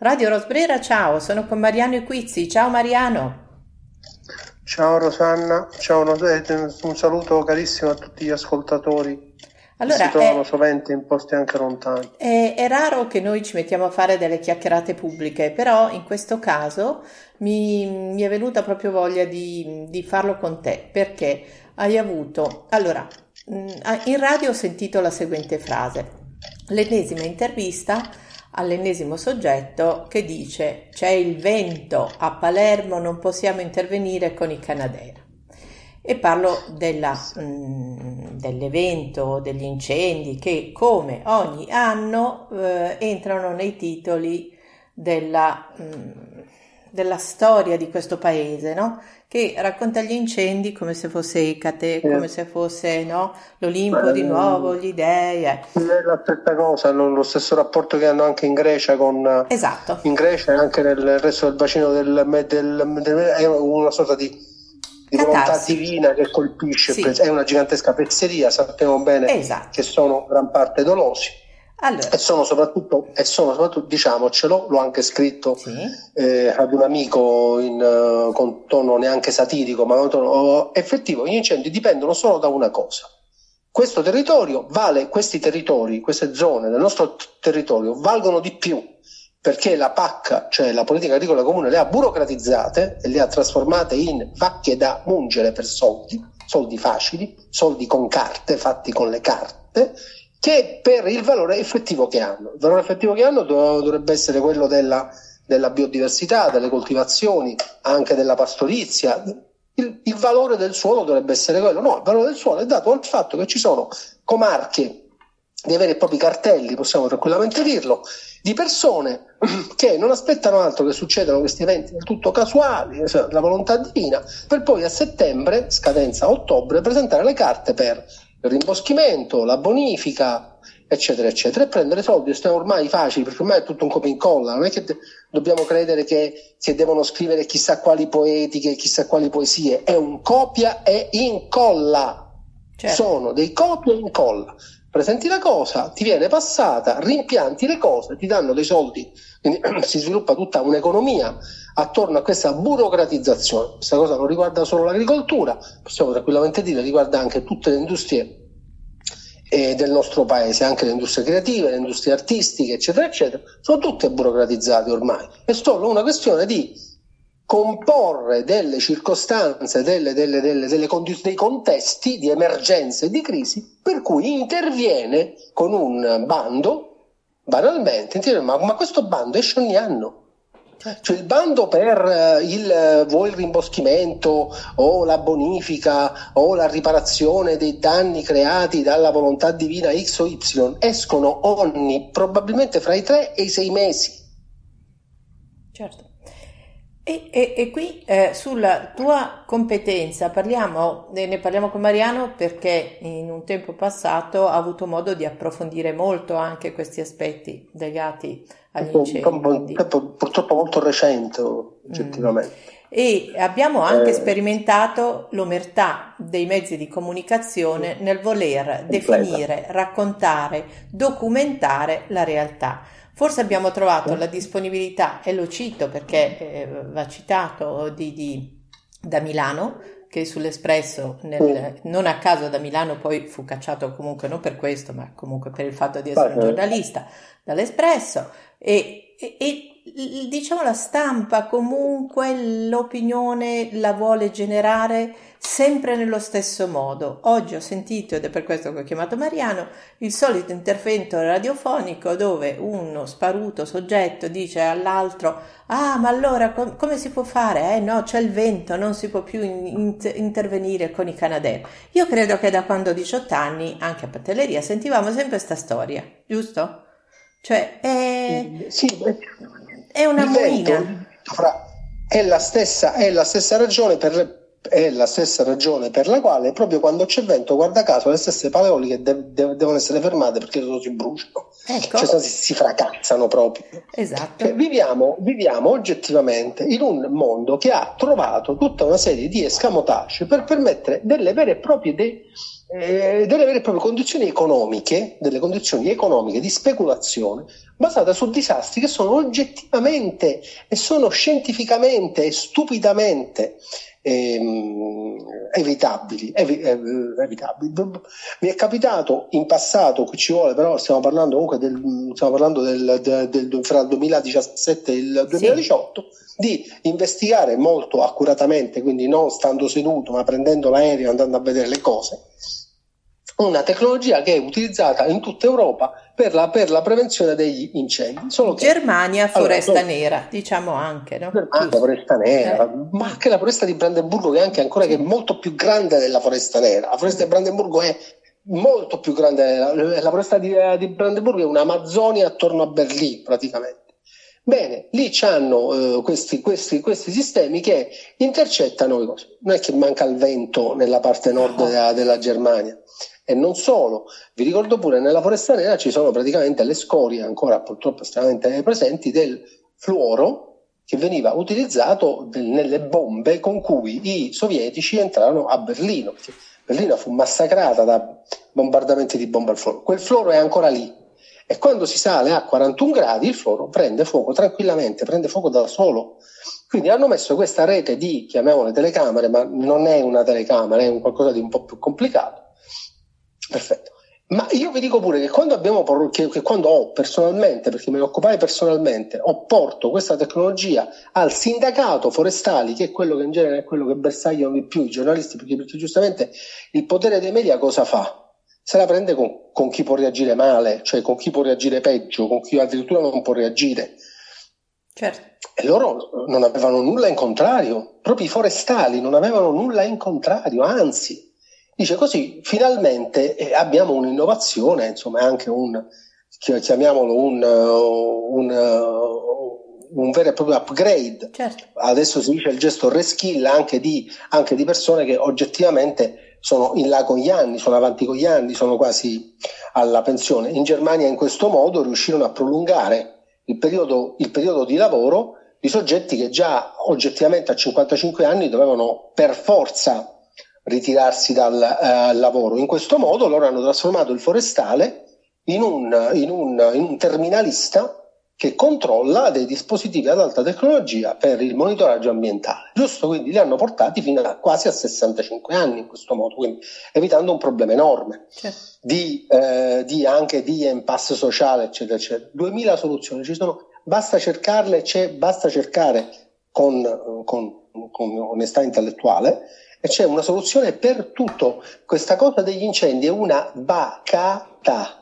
Radio Rosbrera, ciao, sono con Mariano Equizzi. Ciao Mariano. Ciao Rosanna, ciao, un saluto carissimo a tutti gli ascoltatori allora, si trovano è, sovente in posti anche lontani. È, è, raro che noi ci mettiamo a fare delle chiacchierate pubbliche, però in questo caso mi, mi è venuta proprio voglia di, di, farlo con te, perché hai avuto... Allora, in radio ho sentito la seguente frase, l'ennesima intervista all'ennesimo soggetto che dice c'è il vento a Palermo, non possiamo intervenire con i Canadair e parlo della, mh, mm, dell'evento, degli incendi che come ogni anno eh, entrano nei titoli della, mh, mm, della, storia di questo paese, no? che racconta gli incendi come se fosse Icate, eh. come se fosse no? l'Olimpo Beh, di nuovo, gli dei. Eh. È la stessa cosa, lo stesso rapporto che hanno anche in Grecia con... Esatto. In Grecia e anche nel resto del bacino del, del, del, del è una sorta di di volontà divina che colpisce, sì. è una gigantesca pezzeria, sappiamo bene esatto. che sono gran parte dolosi. Allora. E sono soprattutto, e sono soprattutto, diciamocelo, l'ho anche scritto sì. eh, ad un amico in, uh, con tono neanche satirico, ma con tono oh, effettivo, gli incendi dipendono solo da una cosa. Questo territorio vale, questi territori, queste zone del nostro territorio valgono di più perché la PAC, cioè la politica agricola comune, le ha burocratizzate e le ha trasformate in vacche da mungere per soldi, soldi facili, soldi con carte, fatti con le carte, che per il valore effettivo che hanno. Il valore effettivo che hanno dovrebbe essere quello della, della biodiversità, delle coltivazioni, anche della pastorizia. Il, il valore del suolo dovrebbe essere quello. No, il valore del suolo è dato dal fatto che ci sono comarche dei veri e propri cartelli, possiamo tranquillamente dirlo, di persone che non aspettano altro che succedano questi eventi del tutto casuali, cioè la volontà divina, per poi a settembre, scadenza ottobre, presentare le carte per il rimboschimento, la bonifica, eccetera, eccetera, e prendere soldi. Sono ormai facili, perché ormai è tutto un copia e incolla, non è che de- dobbiamo credere che, che, devono scrivere chissà quali poetiche, chissà quali poesie, è un copia e incolla. Certo. Sono dei copia e incolla presenti la cosa, ti viene passata, rimpianti le cose, ti danno dei soldi, quindi si sviluppa tutta un'economia attorno a questa burocratizzazione. Questa cosa non riguarda solo l'agricoltura, possiamo tranquillamente dire, riguarda anche tutte le industrie eh, del nostro paese, anche le industrie creative, le industrie artistiche, eccetera, eccetera, sono tutte burocratizzate ormai. È solo una questione di comporre delle circostanze, delle, delle, delle, condi- dei contesti di emergenza e di crisi per cui interviene con un bando, banalmente, ma, ma questo bando esce ogni anno. Certo. Cioè il bando per uh, il, uh, il rimboschimento o la bonifica o la riparazione dei danni creati dalla volontà divina X o Y escono ogni probabilmente fra i tre e i sei mesi. Certo. E, e, e qui eh, sulla tua competenza parliamo, ne parliamo con Mariano perché in un tempo passato ha avuto modo di approfondire molto anche questi aspetti legati agli incendi. Purtroppo molto recente, oggettivamente. Mm. E abbiamo anche eh, sperimentato l'omertà dei mezzi di comunicazione nel voler definire, raccontare, documentare la realtà. Forse abbiamo trovato la disponibilità, e lo cito perché eh, va citato, di, di, da Milano, che sull'Espresso, nel, non a caso da Milano poi fu cacciato comunque non per questo, ma comunque per il fatto di essere un giornalista dall'Espresso, e, e, e diciamo la stampa comunque l'opinione la vuole generare sempre nello stesso modo. Oggi ho sentito, ed è per questo che ho chiamato Mariano, il solito intervento radiofonico dove uno sparuto soggetto dice all'altro Ah, ma allora com- come si può fare? Eh no, c'è il vento, non si può più in- intervenire con i Canadair. Io credo che da quando ho 18 anni, anche a Patelleria, sentivamo sempre questa storia, giusto? Cioè, è, sì, è una moina. È la, stessa, è la stessa ragione per è la stessa ragione per la quale proprio quando c'è vento, guarda caso, le stesse paleoliche de- de- devono essere fermate perché loro si bruciano, ecco. cioè si, si fracassano proprio. Esatto. Cioè, viviamo, viviamo, oggettivamente in un mondo che ha trovato tutta una serie di escamotage per permettere delle vere e proprie de- eh, delle vere e proprie condizioni economiche, delle condizioni economiche di speculazione basate su disastri che sono oggettivamente e sono scientificamente e stupidamente ehm, evitabili, evi, evitabili. Mi è capitato in passato, qui ci vuole, però stiamo parlando comunque del, stiamo parlando del, del, del fra il 2017 e il 2018. Sì di investigare molto accuratamente, quindi non stando seduto ma prendendo l'aereo e andando a vedere le cose, una tecnologia che è utilizzata in tutta Europa per la, per la prevenzione degli incendi. Solo che, Germania, foresta allora, nera, diciamo anche, no? Germania, foresta nera, eh. ma anche la foresta di Brandenburgo che è anche ancora che è molto più grande della foresta nera. La foresta di Brandenburgo è molto più grande, la, la foresta di, di Brandenburgo è un'Amazzonia attorno a Berlino praticamente. Bene, lì c'hanno eh, questi, questi, questi, sistemi che intercettano le cose. Non è che manca il vento nella parte nord della, della Germania e non solo, vi ricordo pure nella foresta nera ci sono praticamente le scorie ancora purtroppo estremamente presenti del fluoro che veniva utilizzato nelle bombe con cui i sovietici entrarono a Berlino. Berlino fu massacrata da bombardamenti di bombe al fluoro. Quel fluoro è ancora lì e quando si sale a 41 gradi il fluoro prende fuoco tranquillamente, prende fuoco da solo. Quindi hanno messo questa rete di, chiamiamole telecamere, ma non è una telecamera, è un qualcosa di un po' più complicato Perfetto. Ma io vi dico pure che quando, abbiamo, che, che quando ho personalmente, perché me ne occupai personalmente, ho porto questa tecnologia al sindacato forestali, che è quello che in genere è quello che bersagliano di più i giornalisti, perché, perché giustamente il potere dei media cosa fa? Se la prende con, con chi può reagire male, cioè con chi può reagire peggio, con chi addirittura non può reagire. Certo. E loro non avevano nulla in contrario, proprio i forestali non avevano nulla in contrario, anzi Dice così, finalmente eh, abbiamo un'innovazione, insomma anche un, chiamiamolo un, un, un vero e proprio upgrade. Certo. Adesso si dice il gesto reskill anche di, anche di persone che oggettivamente sono in là con gli anni, sono avanti con gli anni, sono quasi alla pensione. In Germania in questo modo riuscirono a prolungare il periodo, il periodo di lavoro di soggetti che già oggettivamente a 55 anni dovevano per forza ritirarsi dal eh, lavoro. In questo modo loro hanno trasformato il forestale in un, in un, in un terminalista che controlla dei dispositivi ad alta tecnologia per il monitoraggio ambientale. Giusto? Quindi li hanno portati fino a quasi a 65 anni in questo modo, quindi evitando un problema enorme certo. di, eh, di, anche di impasse sociale, eccetera, eccetera. 2000 soluzioni ci sono, basta cercarle, basta cercare con, con, con onestà intellettuale e c'è una soluzione per tutto. Questa cosa degli incendi è una bacata.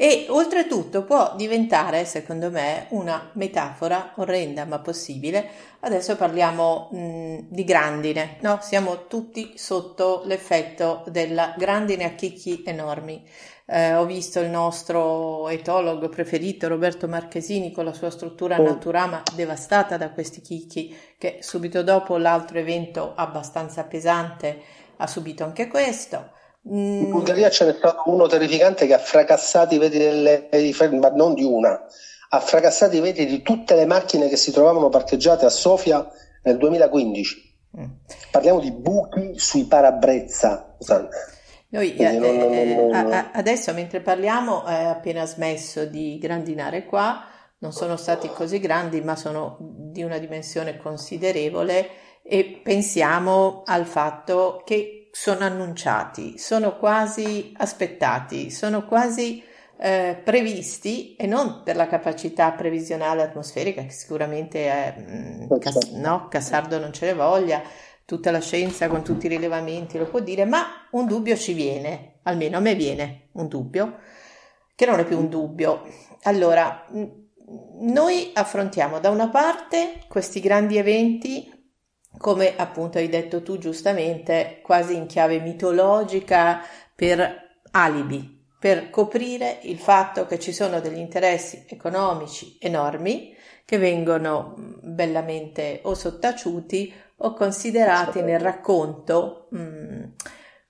E oltretutto può diventare, secondo me, una metafora orrenda ma possibile. Adesso parliamo mh, di grandine, no? Siamo tutti sotto l'effetto della grandine a chicchi enormi. Eh, ho visto il nostro etologo preferito Roberto Marchesini con la sua struttura oh. Naturama devastata da questi chicchi che subito dopo l'altro evento abbastanza pesante ha subito anche questo. Mm. In Bulgaria ce n'è stato uno terrificante che ha fracassato i vetri delle ma non di una, ha fracassato i vetri di tutte le macchine che si trovavano parcheggiate a Sofia nel 2015. Mm. Parliamo di buchi sui parabrezza. Noi eh, non, non, eh, non, adesso mentre parliamo è appena smesso di grandinare qua, non sono stati così grandi ma sono di una dimensione considerevole e pensiamo al fatto che sono annunciati, sono quasi aspettati, sono quasi eh, previsti e non per la capacità previsionale atmosferica che sicuramente è, mh, mm, Cas- no, Cassardo non ce ne voglia, tutta la scienza con tutti i rilevamenti lo può dire, ma un dubbio ci viene, almeno a me viene un dubbio, che non è più un dubbio. Allora, noi affrontiamo da una parte questi grandi eventi, come appunto hai detto tu giustamente, quasi in chiave mitologica per alibi, per coprire il fatto che ci sono degli interessi economici enormi che vengono bellamente o sottaciuti o considerati nel racconto mh,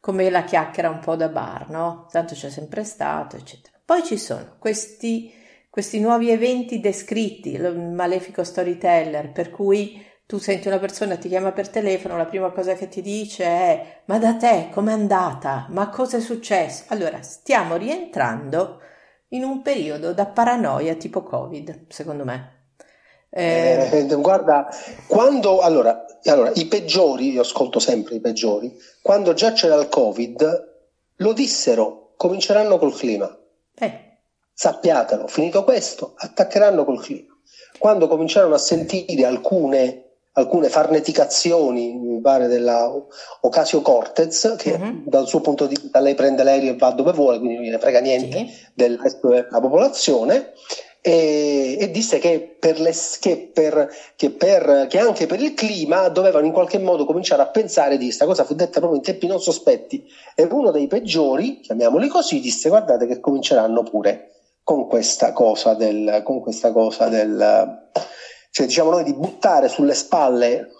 come la chiacchiera un po' da bar, no? Tanto c'è sempre stato, eccetera. Poi ci sono questi, questi nuovi eventi descritti, il malefico storyteller, per cui tu senti una persona, ti chiama per telefono, la prima cosa che ti dice è ma da te com'è andata? Ma cosa è successo? Allora, stiamo rientrando in un periodo da paranoia tipo Covid, secondo me. Eh... Eh, guarda, quando allora, allora, i peggiori, io ascolto sempre i peggiori, quando già c'era il Covid, lo dissero, cominceranno col clima. Eh. Sappiatelo, finito questo, attaccheranno col clima. Quando cominciarono a sentire alcune alcune farneticazioni, mi pare, della Ocasio Cortez, che uh-huh. dal suo punto di vista lei prende l'aereo e va dove vuole, quindi non gliene frega niente sì. del resto della popolazione. E, e disse che, per le, che, per, che, per, che, anche per il clima dovevano in qualche modo cominciare a pensare di questa cosa fu detta proprio in tempi non sospetti e uno dei peggiori, chiamiamoli così, disse guardate che cominceranno pure con questa cosa del, con questa cosa del cioè diciamo noi di buttare sulle spalle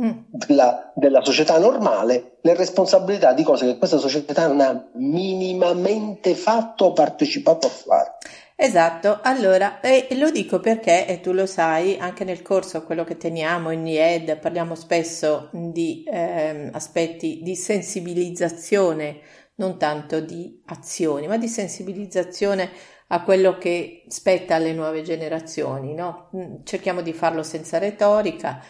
mm. della, della, società normale le responsabilità di cose che questa società non ha minimamente fatto o partecipato a fare. Esatto, allora e lo dico perché, e tu lo sai, anche nel corso quello che teniamo in NIED parliamo spesso di eh, aspetti di sensibilizzazione, non tanto di azioni, ma di sensibilizzazione a quello che spetta alle nuove generazioni, no? Mm, cerchiamo di farlo senza retorica.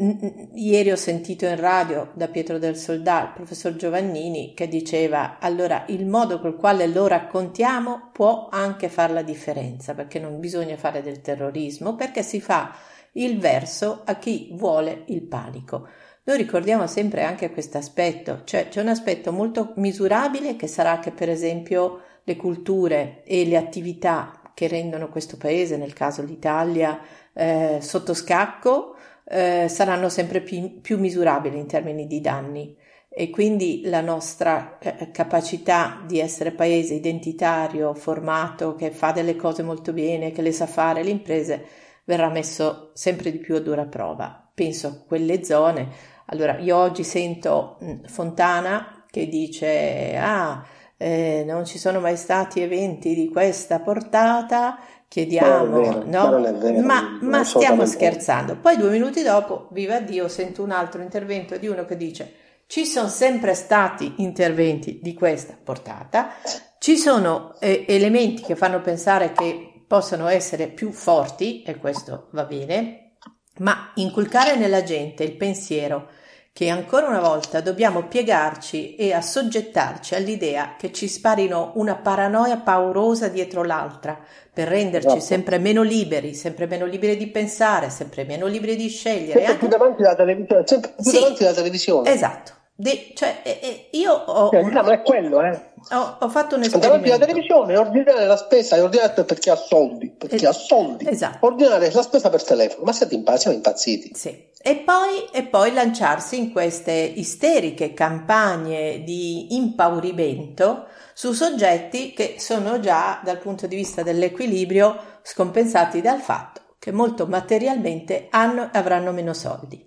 Mm, mm, ieri ho sentito in radio da Pietro del Soldà il professor Giovannini che diceva allora il modo col quale lo raccontiamo può anche fare la differenza perché non bisogna fare del terrorismo perché si fa il verso a chi vuole il panico. Noi ricordiamo sempre anche questo aspetto, cioè c'è un aspetto molto misurabile che sarà che per esempio le culture e le attività che rendono questo paese, nel caso l'Italia, eh, sotto scacco, eh, saranno sempre più, più, misurabili in termini di danni e quindi la nostra eh, capacità di essere paese identitario, formato, che fa delle cose molto bene, che le sa fare le imprese, verrà messo sempre di più a dura prova. Penso a quelle zone. Allora, io oggi sento Fontana che dice, ah, eh, non ci sono mai stati eventi di questa portata, chiediamo, vero, no? Vero, ma, ma stiamo scherzando. Poi due minuti dopo, viva Dio, sento un altro intervento di uno che dice ci sono sempre stati interventi di questa portata, ci sono eh, elementi che fanno pensare che possano essere più forti, e questo va bene, ma inculcare nella gente il pensiero che ancora una volta dobbiamo piegarci e assoggettarci all'idea che ci sparino una paranoia paurosa dietro l'altra per renderci esatto. sempre meno liberi, sempre meno liberi di pensare, sempre meno liberi di scegliere. Sempre anche... più davanti alla televisione, sempre più sì, davanti alla televisione. Esatto. De, cioè, eh, io ho, cioè, diciamo, è quello, eh. ho, ho fatto un esperimento. Davanti alla televisione, ordinare la spesa è ordinato perché ha soldi, perché ha soldi. Esatto. Ordinare la spesa per telefono, ma siete impazz- siamo impazziti. Sì. E poi, e poi lanciarsi in queste isteriche campagne di impaurimento su soggetti che sono già dal punto di vista dell'equilibrio scompensati dal fatto che molto materialmente hanno e avranno meno soldi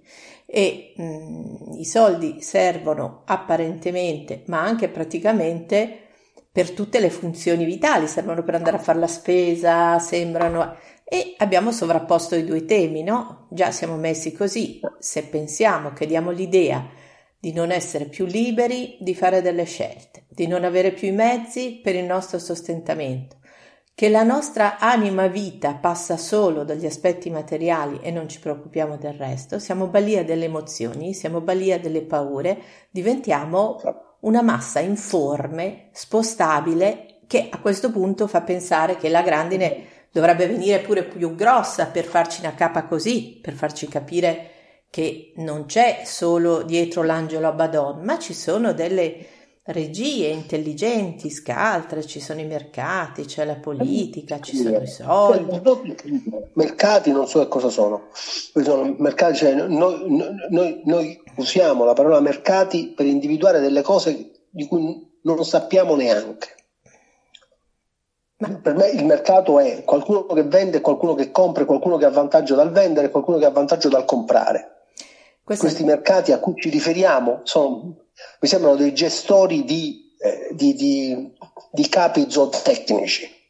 e mh, mm, i soldi servono apparentemente ma anche praticamente per tutte le funzioni vitali, servono per andare a fare la spesa, sembrano e abbiamo sovrapposto i due temi, no? Già siamo messi così, se pensiamo che diamo l'idea di non essere più liberi di fare delle scelte, di non avere più i mezzi per il nostro sostentamento, che la nostra anima vita passa solo dagli aspetti materiali e non ci preoccupiamo del resto, siamo balia delle emozioni, siamo balia delle paure, diventiamo una massa informe, spostabile, che a questo punto fa pensare che la grandine dovrebbe venire pure più grossa per farci una capa così, per farci capire che non c'è solo dietro l'angelo Abaddon, ma ci sono delle regie intelligenti, scaltre, ci sono i mercati, c'è la politica, ci sono i soldi. Mercati non so che cosa sono. sono mercati, cioè noi, noi, noi, usiamo la parola mercati per individuare delle cose di cui non sappiamo neanche. Per me il mercato è qualcuno che vende, qualcuno che compra, qualcuno che ha vantaggio dal vendere, qualcuno che ha vantaggio dal comprare. Questo questi mercati a cui ci riferiamo sono, mi sembrano dei gestori di, eh, di, di, di capi zootecnici.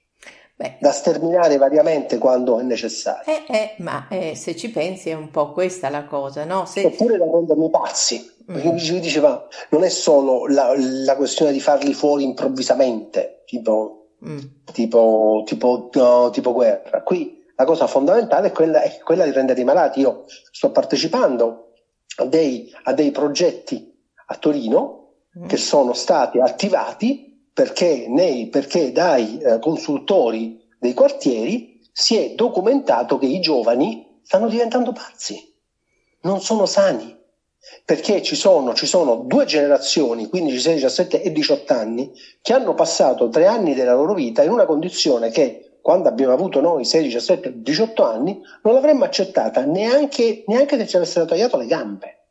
Beh, da sterminare variamente quando è necessario. Eh, eh, ma eh, se ci pensi è un po' questa la cosa, no? Se... Oppure da rendermi pazzi, perché mm. mi diceva non è solo la, la, questione di farli fuori improvvisamente, tipo, mm. tipo, tipo, no, tipo guerra. Qui la cosa fondamentale è quella, è quella di renderli malati. Io sto partecipando a dei, a dei progetti a Torino mm. che sono stati attivati perché, nei, perché dai eh, consultori dei quartieri si è documentato che i giovani stanno diventando pazzi, non sono sani, perché ci sono, ci sono due generazioni, 15, 16, 17 e 18 anni, che hanno passato tre anni della loro vita in una condizione che quando abbiamo avuto noi 16, 17, 18 anni, non l'avremmo accettata neanche, neanche se ci avessero tagliato le gambe.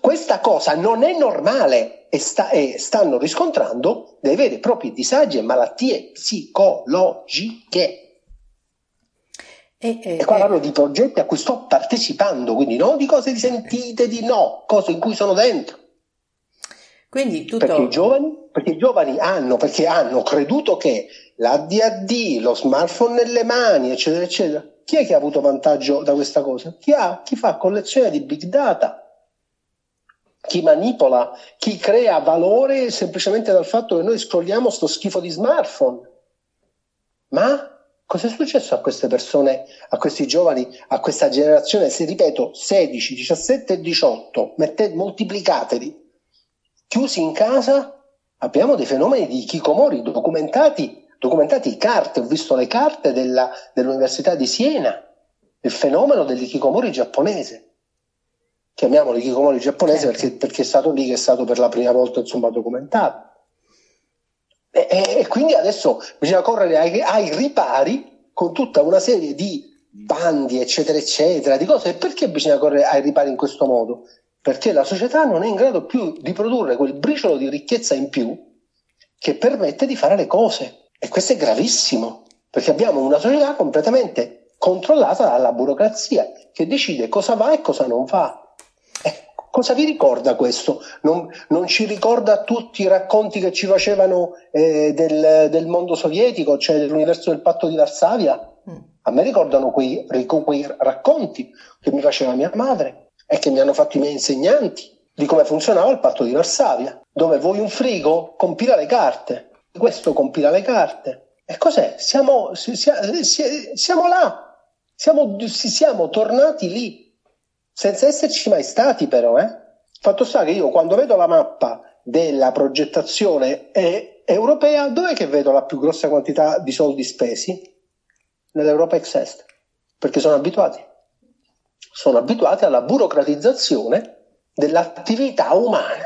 Questa cosa non è normale e, sta, e stanno riscontrando dei veri e propri disagi e malattie psicologiche. E, e, e qua parlo di progetti a cui sto partecipando, quindi non di cose sentite, di no, cose in cui sono dentro. Quindi tutto... perché, i giovani, perché i giovani hanno, perché hanno creduto che l'ADHD, lo smartphone nelle mani, eccetera, eccetera. Chi è che ha avuto vantaggio da questa cosa? Chi, ha, chi fa collezione di big data chi manipola, chi crea valore semplicemente dal fatto che noi scrolliamo sto schifo di smartphone. Ma cosa è successo a queste persone, a questi giovani, a questa generazione? Se ripeto, 16, 17 e 18, mettete, moltiplicateli, chiusi in casa, abbiamo dei fenomeni di Kikomori documentati, documentati carte, ho visto le carte della, dell'Università di Siena, il fenomeno dell'ikikomori giapponese chiamiamolo Kikomori giapponese certo. perché, perché, è stato lì che è stato per la prima volta insomma documentato. E, e, e quindi adesso bisogna correre ai, ai, ripari con tutta una serie di bandi, eccetera, eccetera, di cose. E perché bisogna correre ai ripari in questo modo? Perché la società non è in grado più di produrre quel briciolo di ricchezza in più che permette di fare le cose. E questo è gravissimo, perché abbiamo una società completamente controllata dalla burocrazia che decide cosa va e cosa non va. Cosa vi ricorda questo? Non, non, ci ricorda tutti i racconti che ci facevano eh, del, del, mondo sovietico, cioè dell'universo del patto di Varsavia? Mm. A me ricordano quei, quei racconti che mi faceva mia madre e che mi hanno fatto i miei insegnanti di come funzionava il patto di Varsavia, dove vuoi un frigo, compila le carte, questo compila le carte. E cos'è? Siamo, siamo là, siamo, siamo tornati lì senza esserci mai stati però. Eh? Fatto sta che io quando vedo la mappa della progettazione europea, dov'è che vedo la più grossa quantità di soldi spesi? Nell'Europa ex est, perché sono abituati. Sono abituati alla burocratizzazione dell'attività umana.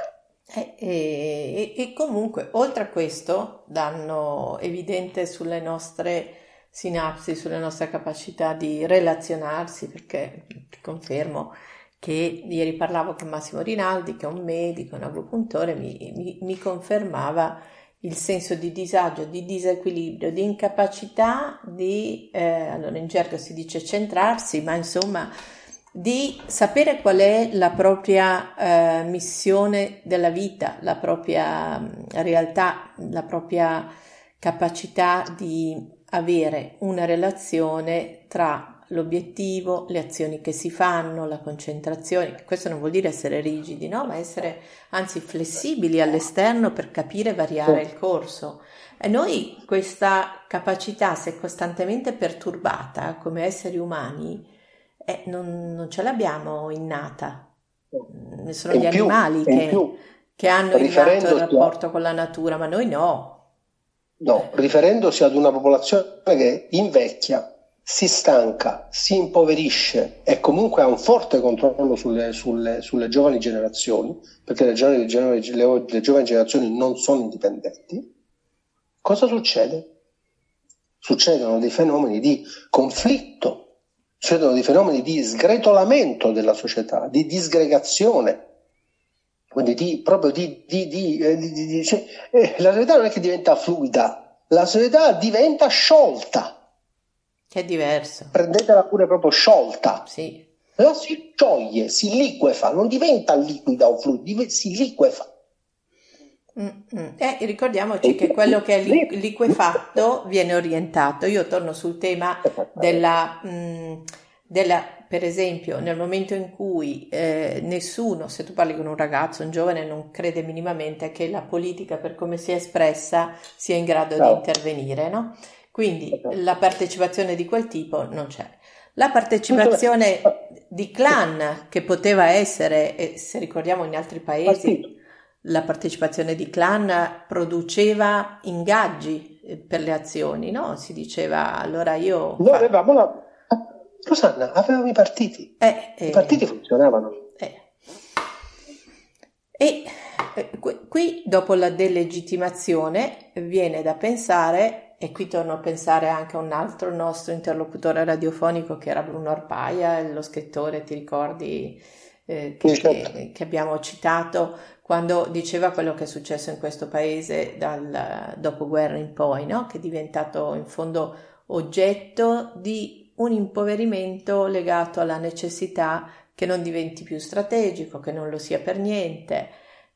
E, e, e, comunque, oltre a questo, danno evidente sulle nostre sinapsi, sulla nostra capacità di relazionarsi, perché ti confermo che ieri parlavo con Massimo Rinaldi, che è un medico, un agopuntore, mi, mi, mi confermava il senso di disagio, di disequilibrio, di incapacità di, eh, allora in gergo si dice centrarsi, ma insomma di sapere qual è la propria eh, missione della vita, la propria mm, realtà, la propria capacità di avere una relazione tra l'obiettivo, le azioni che si fanno, la concentrazione. Questo non vuol dire essere rigidi, no? ma essere anzi flessibili all'esterno per capire e variare il corso. E noi questa capacità, se costantemente perturbata come esseri umani, eh, non, non, ce l'abbiamo innata. Sono gli più, animali che, che hanno innato il rapporto con la natura, ma noi no. No, riferendosi ad una popolazione che invecchia, si stanca, si impoverisce e comunque ha un forte controllo sulle, sulle, sulle giovani generazioni, perché le giovani, le, le giovani generazioni non sono indipendenti, cosa succede? Succedono dei fenomeni di conflitto, succedono dei fenomeni di sgretolamento della società, di disgregazione, quindi di, proprio di, di, di eh, cioè, eh, la società non è che diventa fluida, la società diventa sciolta. Che è diverso. Prendetela pure proprio sciolta. Sì. però si scioglie, si liquefa, non diventa liquida o fluida, si liquefa. Eh, ricordiamoci che quello che è li- liquefatto viene orientato. Io torno sul tema della, mh, mm, della per esempio, nel momento in cui eh, nessuno, se tu parli con un ragazzo, un giovane, non crede minimamente che la politica, per come si è espressa, sia in grado no. di intervenire, no? Quindi la partecipazione di quel tipo non c'è. La partecipazione di clan, che poteva essere, e se ricordiamo in altri paesi, la partecipazione di clan produceva ingaggi eh, per le azioni, no? Si diceva allora io. Noi avevamo la Rosanna, avevamo i partiti. Eh, eh, I partiti funzionavano. Eh. E eh, qui, dopo la delegittimazione, viene da pensare, e qui torno a pensare anche a un altro nostro interlocutore radiofonico che era Bruno Arpaia, lo scrittore, ti ricordi, eh, che, certo. che, che, abbiamo citato quando diceva quello che è successo in questo paese dal dopoguerra in poi, no? che è diventato in fondo oggetto di un impoverimento legato alla necessità che non diventi più strategico, che non lo sia per niente,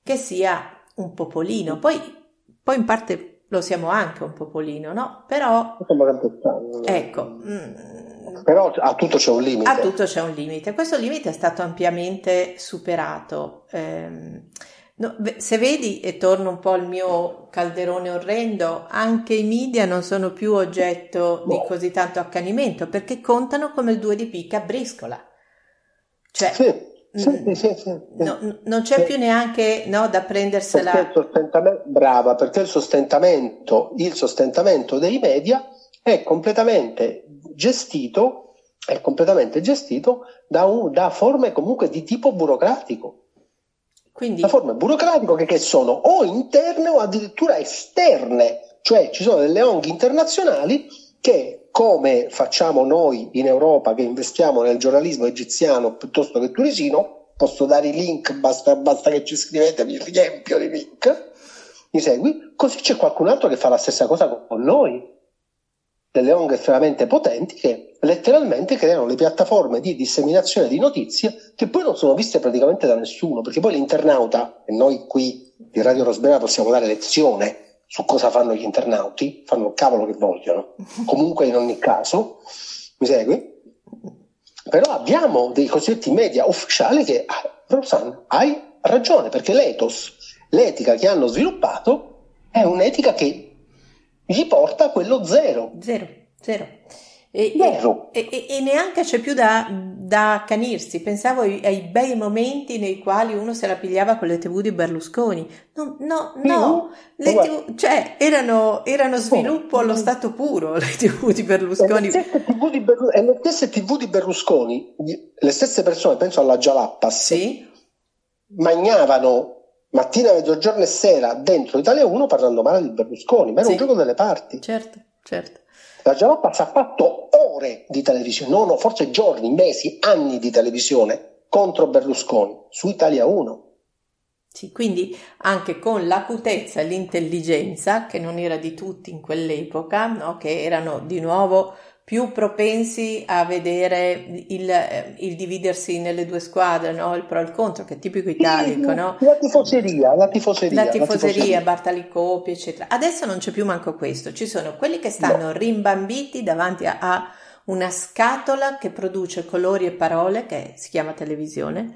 che sia un popolino. Poi, poi in parte lo siamo anche un popolino, no? Però... Ecco. Mm, Però a tutto c'è un limite. A tutto c'è un limite. Questo limite è stato ampiamente superato. Eh, No, se vedi, e torno un po' al mio calderone orrendo, anche i media non sono più oggetto no. di così tanto accanimento perché contano come il due di picca a briscola. Cioè, sì, sì, sì, sì, no, non c'è più neanche no, da prendersela. Perché brava, perché il sostentamento, il sostentamento dei media è completamente gestito, è completamente gestito da, un, da forme comunque di tipo burocratico. Quindi... La forme burocratiche che, che sono o interne o addirittura esterne, cioè ci sono delle ONG internazionali che come facciamo noi in Europa che investiamo nel giornalismo egiziano piuttosto che tunisino, posso dare i link, basta, basta che ci scrivete, vi riempio di link, mi segui? Così c'è qualcun altro che fa la stessa cosa con noi delle ONG estremamente potenti che letteralmente creano le piattaforme di disseminazione di notizie che poi non sono viste praticamente da nessuno, perché poi l'internauta, e noi qui di Radio Rosbera possiamo dare lezione su cosa fanno gli internauti, fanno il cavolo che vogliono, comunque in ogni caso, mi segui? Però abbiamo dei cosiddetti media ufficiali che, ah, Rosanna, hai ragione, perché l'ethos, l'etica che hanno sviluppato, è un'etica che gli porta quello zero. Zero, zero. E, zero. E, e, e neanche c'è più da, da accanirsi. Pensavo ai, ai, bei momenti nei quali uno se la pigliava con le tv di Berlusconi. No, no, no. Le TV, cioè, erano, erano sviluppo allo stato puro le tv di Berlusconi. E le, stesse TV di Berlusconi, e le stesse tv di Berlusconi, le stesse persone, penso alla Jalappas, sì? magnavano mattina, mezzogiorno e sera dentro Italia 1 parlando male di Berlusconi, ma era sì. un gioco delle parti. Certo, certo. La Jalappas ha fatto ore di televisione, non forse giorni, mesi, anni di televisione contro Berlusconi su Italia 1. Sì, quindi anche con l'acutezza e l'intelligenza, che non era di tutti in quell'epoca, no? che erano di nuovo più propensi a vedere il, il, dividersi nelle due squadre, no? il pro e il contro, che è tipico italico. No? La tifoseria, la tifoseria. La tifoseria. Bartali Copi, eccetera. Adesso non c'è più manco questo, ci sono quelli che stanno no. rimbambiti davanti a, a una scatola che produce colori e parole, che si chiama televisione,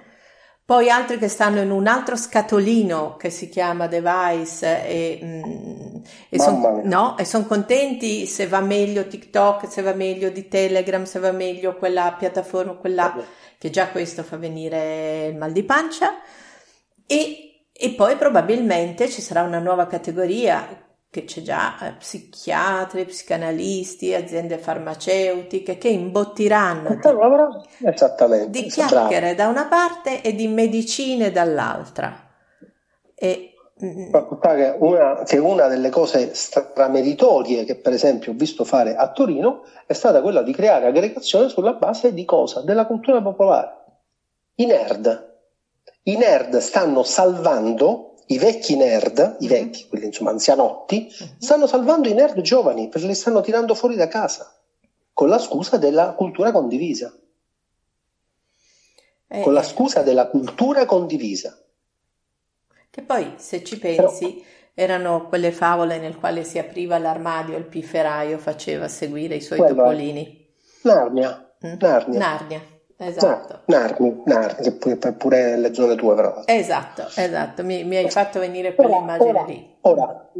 poi altri che stanno in un altro scatolino che si chiama device e, mm, e sono no, son contenti se va meglio TikTok, se va meglio di Telegram, se va meglio quella piattaforma, quella che già questo fa venire il mal di pancia. E, e poi probabilmente ci sarà una nuova categoria che c'è già eh, psichiatri, psicanalisti, aziende farmaceutiche che imbottiranno di, di chiacchiere da una parte e di medicine dall'altra. E, mm, che una, che una delle cose strameritorie che per esempio ho visto fare a Torino è stata quella di creare aggregazione sulla base di cosa? Della cultura popolare. I nerd. I nerd stanno salvando i vecchi nerd, i mhm. vecchi, quelli insomma anzianotti, mhm. stanno salvando i nerd giovani perché li stanno tirando fuori da casa con la scusa della cultura condivisa. eh, con la scusa della cultura condivisa. Che poi, se ci pensi, Però, erano quelle favole nel quale si apriva l'armadio e il pifferaio faceva seguire i suoi topolini. Narnia. Mm? Narnia. Narnia. Esatto. Narnia, Narnia, che pure, pure le zone tue però. Esatto, esatto, mi, mi hai fatto venire quell'immagine lì. Ora,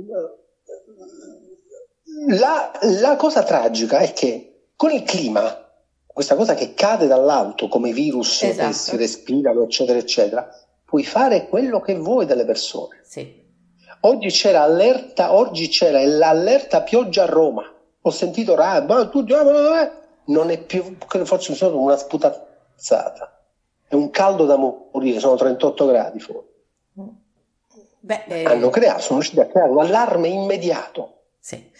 la, la cosa tragica è che con il clima questa cosa che cade dall'alto come virus esatto. che si respirano, eccetera, eccetera, puoi fare quello che vuoi delle persone. Sì. Oggi c'era allerta, oggi c'era l'allerta pioggia a Roma. Ho sentito ma tu non è più forse solo una sputazzata. È un caldo da morire, sono 38 gradi fuori. Beh, eh... Hanno creato, sono riusciti a creare un allarme immediato. Sì.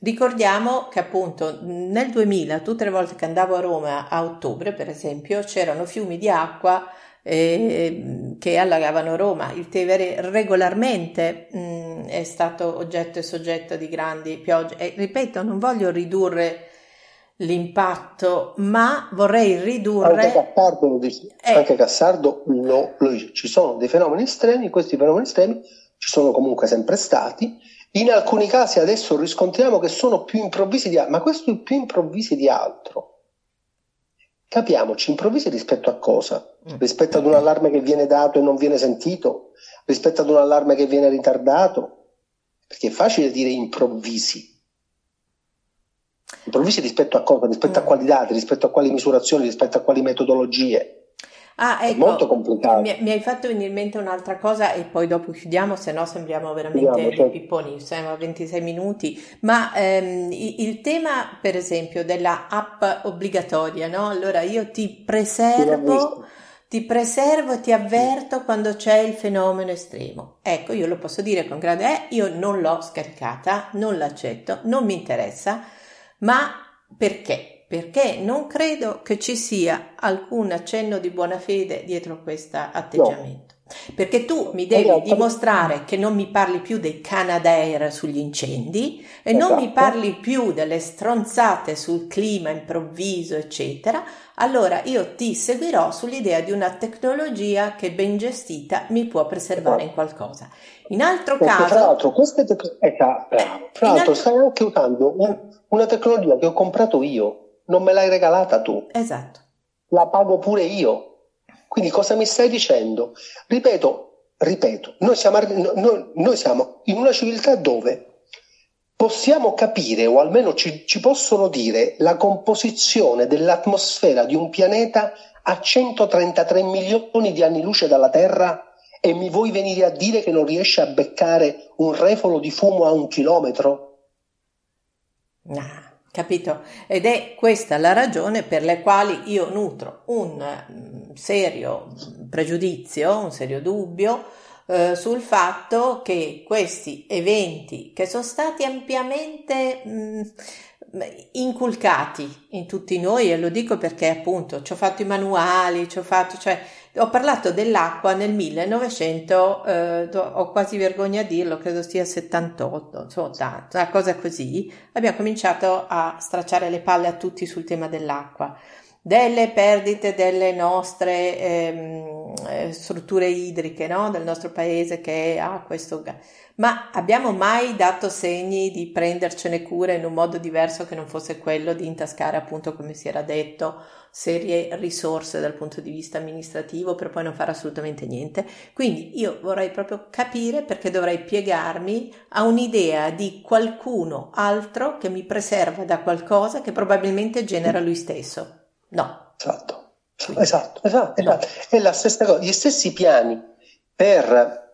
Ricordiamo che appunto nel 2000, tutte le volte che andavo a Roma a ottobre, per esempio, c'erano fiumi di acqua eh, che allagavano Roma. Il Tevere regolarmente mh, è stato oggetto e soggetto di grandi piogge. E ripeto, non voglio ridurre l'impatto, ma vorrei ridurre. Anche Cassardo lo dice. Eh. Anche Cassardo lo, lo dice. Ci sono dei fenomeni estremi, questi fenomeni estremi ci sono comunque sempre stati in alcuni casi adesso riscontriamo che sono più improvvisi di altro, ma questo è più improvvisi di altro. Capiamoci, improvvisi rispetto a cosa? Mm. Rispetto ad un allarme che viene dato e non viene sentito? Rispetto ad un allarme che viene ritardato? Perché è facile dire improvvisi. Improvvisi rispetto a cosa? Rispetto a mm. quali dati? Rispetto a quali misurazioni? Rispetto a quali metodologie? Ah, ecco, è molto complicato. Mi, mi, hai fatto venire in mente un'altra cosa e poi dopo chiudiamo, se no sembriamo veramente dei certo. pipponi, siamo a 26 minuti. Ma ehm, il tema, per esempio, della app obbligatoria, no? Allora io ti preservo, ti preservo e ti avverto quando c'è il fenomeno estremo. Ecco, io lo posso dire con grande eh, io non l'ho scaricata, non l'accetto, non mi interessa, ma perché? perché non credo che ci sia alcun accenno di buona fede dietro questo atteggiamento. No. Perché tu mi devi esatto. dimostrare che non mi parli più dei Canadair sugli incendi e esatto. non mi esatto. parli più delle stronzate sul clima improvviso, eccetera, allora io ti seguirò sull'idea di una tecnologia che ben gestita mi può preservare esatto. in qualcosa. In altro Perché, caso... Tra l'altro, queste tec- eh, tra l'altro altro... stai anche usando una tecnologia che ho comprato io non me l'hai regalata tu. Esatto. La pago pure io. Quindi cosa mi stai dicendo? Ripeto, ripeto, noi siamo, noi, noi siamo in una civiltà dove possiamo capire, o almeno ci, ci possono dire, la composizione dell'atmosfera di un pianeta a 133 milioni di anni luce dalla Terra e mi vuoi venire a dire che non riesci a beccare un refolo di fumo a un chilometro? No. Capito? Ed è questa la ragione per la quale io nutro un mm, serio pregiudizio, un serio dubbio eh, sul fatto che questi eventi che sono stati ampiamente mh, mm, inculcati in tutti noi, e lo dico perché appunto ci ho fatto i manuali, ci ho fatto, cioè ho parlato dell'acqua nel 1900, eh, ho quasi vergogna a dirlo, credo sia 78, insomma, una cosa così. Abbiamo cominciato a stracciare le palle a tutti sul tema dell'acqua, delle perdite delle nostre ehm, eh, strutture idriche, no? del nostro paese che ha questo ma abbiamo mai dato segni di prendercene cura in un modo diverso che non fosse quello di intascare, appunto, come si era detto, serie risorse dal punto di vista amministrativo per poi non fare assolutamente niente? Quindi io vorrei proprio capire perché dovrei piegarmi a un'idea di qualcuno altro che mi preserva da qualcosa che probabilmente genera lui stesso. No. Esatto, esatto, esatto. No. È la stessa cosa, gli stessi piani per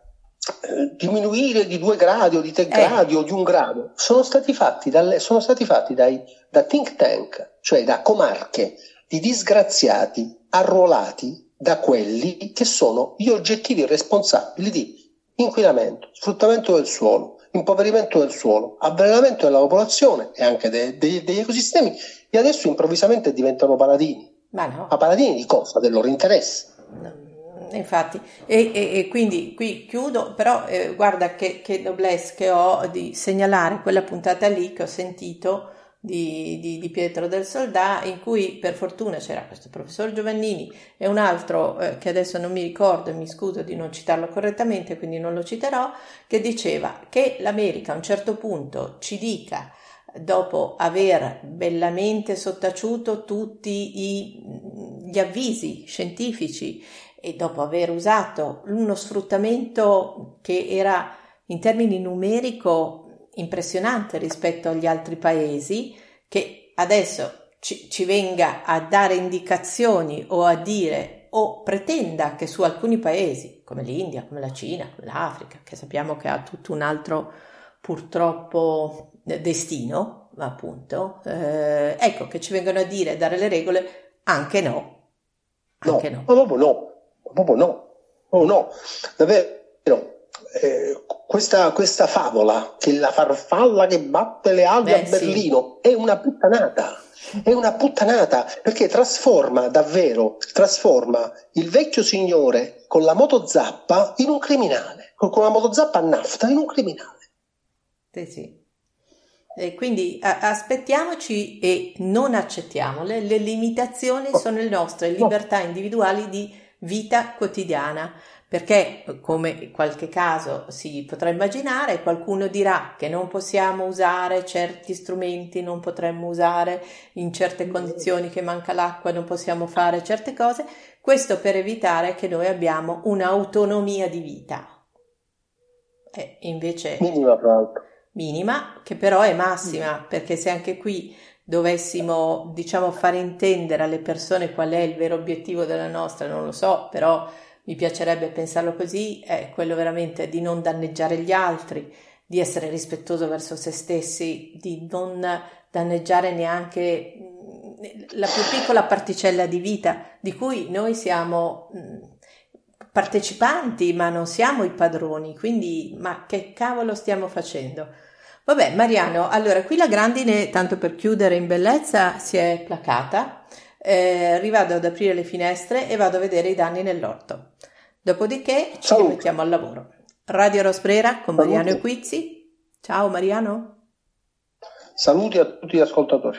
eh, diminuire di due gradi o di tre eh. gradi o di un grado sono stati fatti, dalle, sono stati fatti dai, da think tank, cioè da comarche di disgraziati arruolati da quelli che sono gli oggettivi responsabili di inquinamento, sfruttamento del suolo, impoverimento del suolo, avvelenamento della popolazione e anche de, de, degli ecosistemi e adesso improvvisamente diventano paladini. Ma no. Ma paladini di cosa? Del loro interesse. No infatti, e, e, e, quindi qui chiudo, però eh, guarda che, che noblesse che ho di segnalare quella puntata lì che ho sentito di, di, di, Pietro del Soldà, in cui per fortuna c'era questo professor Giovannini e un altro eh, che adesso non mi ricordo e mi scuso di non citarlo correttamente, quindi non lo citerò, che diceva che l'America a un certo punto ci dica dopo aver bellamente sottaciuto tutti i, gli avvisi scientifici e dopo aver usato uno sfruttamento che era in termini numerico impressionante rispetto agli altri paesi, che adesso ci, ci venga a dare indicazioni o a dire o pretenda che su alcuni paesi, come l'India, come la Cina, come l'Africa, che sappiamo che ha tutto un altro purtroppo destino, appunto, eh, ecco che ci vengono a dire, a dare le regole, anche no. Anche no, no. ma proprio no, ma proprio no, oh no, davvero eh, questa, questa, favola, che la farfalla che batte le ali Beh, a Berlino, sì. è una puttanata. È una puttanata perché trasforma davvero, trasforma il vecchio signore con la motozappa in un criminale, con la motozappa a nafta in un criminale. Sì, sì. E quindi a- aspettiamoci e non accettiamole, le limitazioni oh. sono le nostre libertà individuali di vita quotidiana. Perché come in qualche caso si potrà immaginare, qualcuno dirà che non possiamo usare certi strumenti, non potremmo usare in certe condizioni che manca l'acqua, non possiamo fare certe cose, questo per evitare che noi abbiamo un'autonomia di vita. E invece minima, minima, che però è massima, perché se anche qui dovessimo, diciamo, fare intendere alle persone qual è il vero obiettivo della nostra, non lo so, però mi piacerebbe pensarlo così, è quello veramente di non danneggiare gli altri, di essere rispettoso verso se stessi, di non danneggiare neanche mm, la più piccola particella di vita di cui noi siamo mm, partecipanti, ma non siamo i padroni, quindi ma che cavolo stiamo facendo? Vabbè, Mariano, allora qui la grandine, tanto per chiudere in bellezza, si è placata eh, rivado ad aprire le finestre e vado a vedere i danni nell'orto. Dopodiché ci Salute. mettiamo al lavoro. Radio Rosbrera con Mariano Equizzi. Ciao Mariano. Saluti a tutti gli ascoltatori.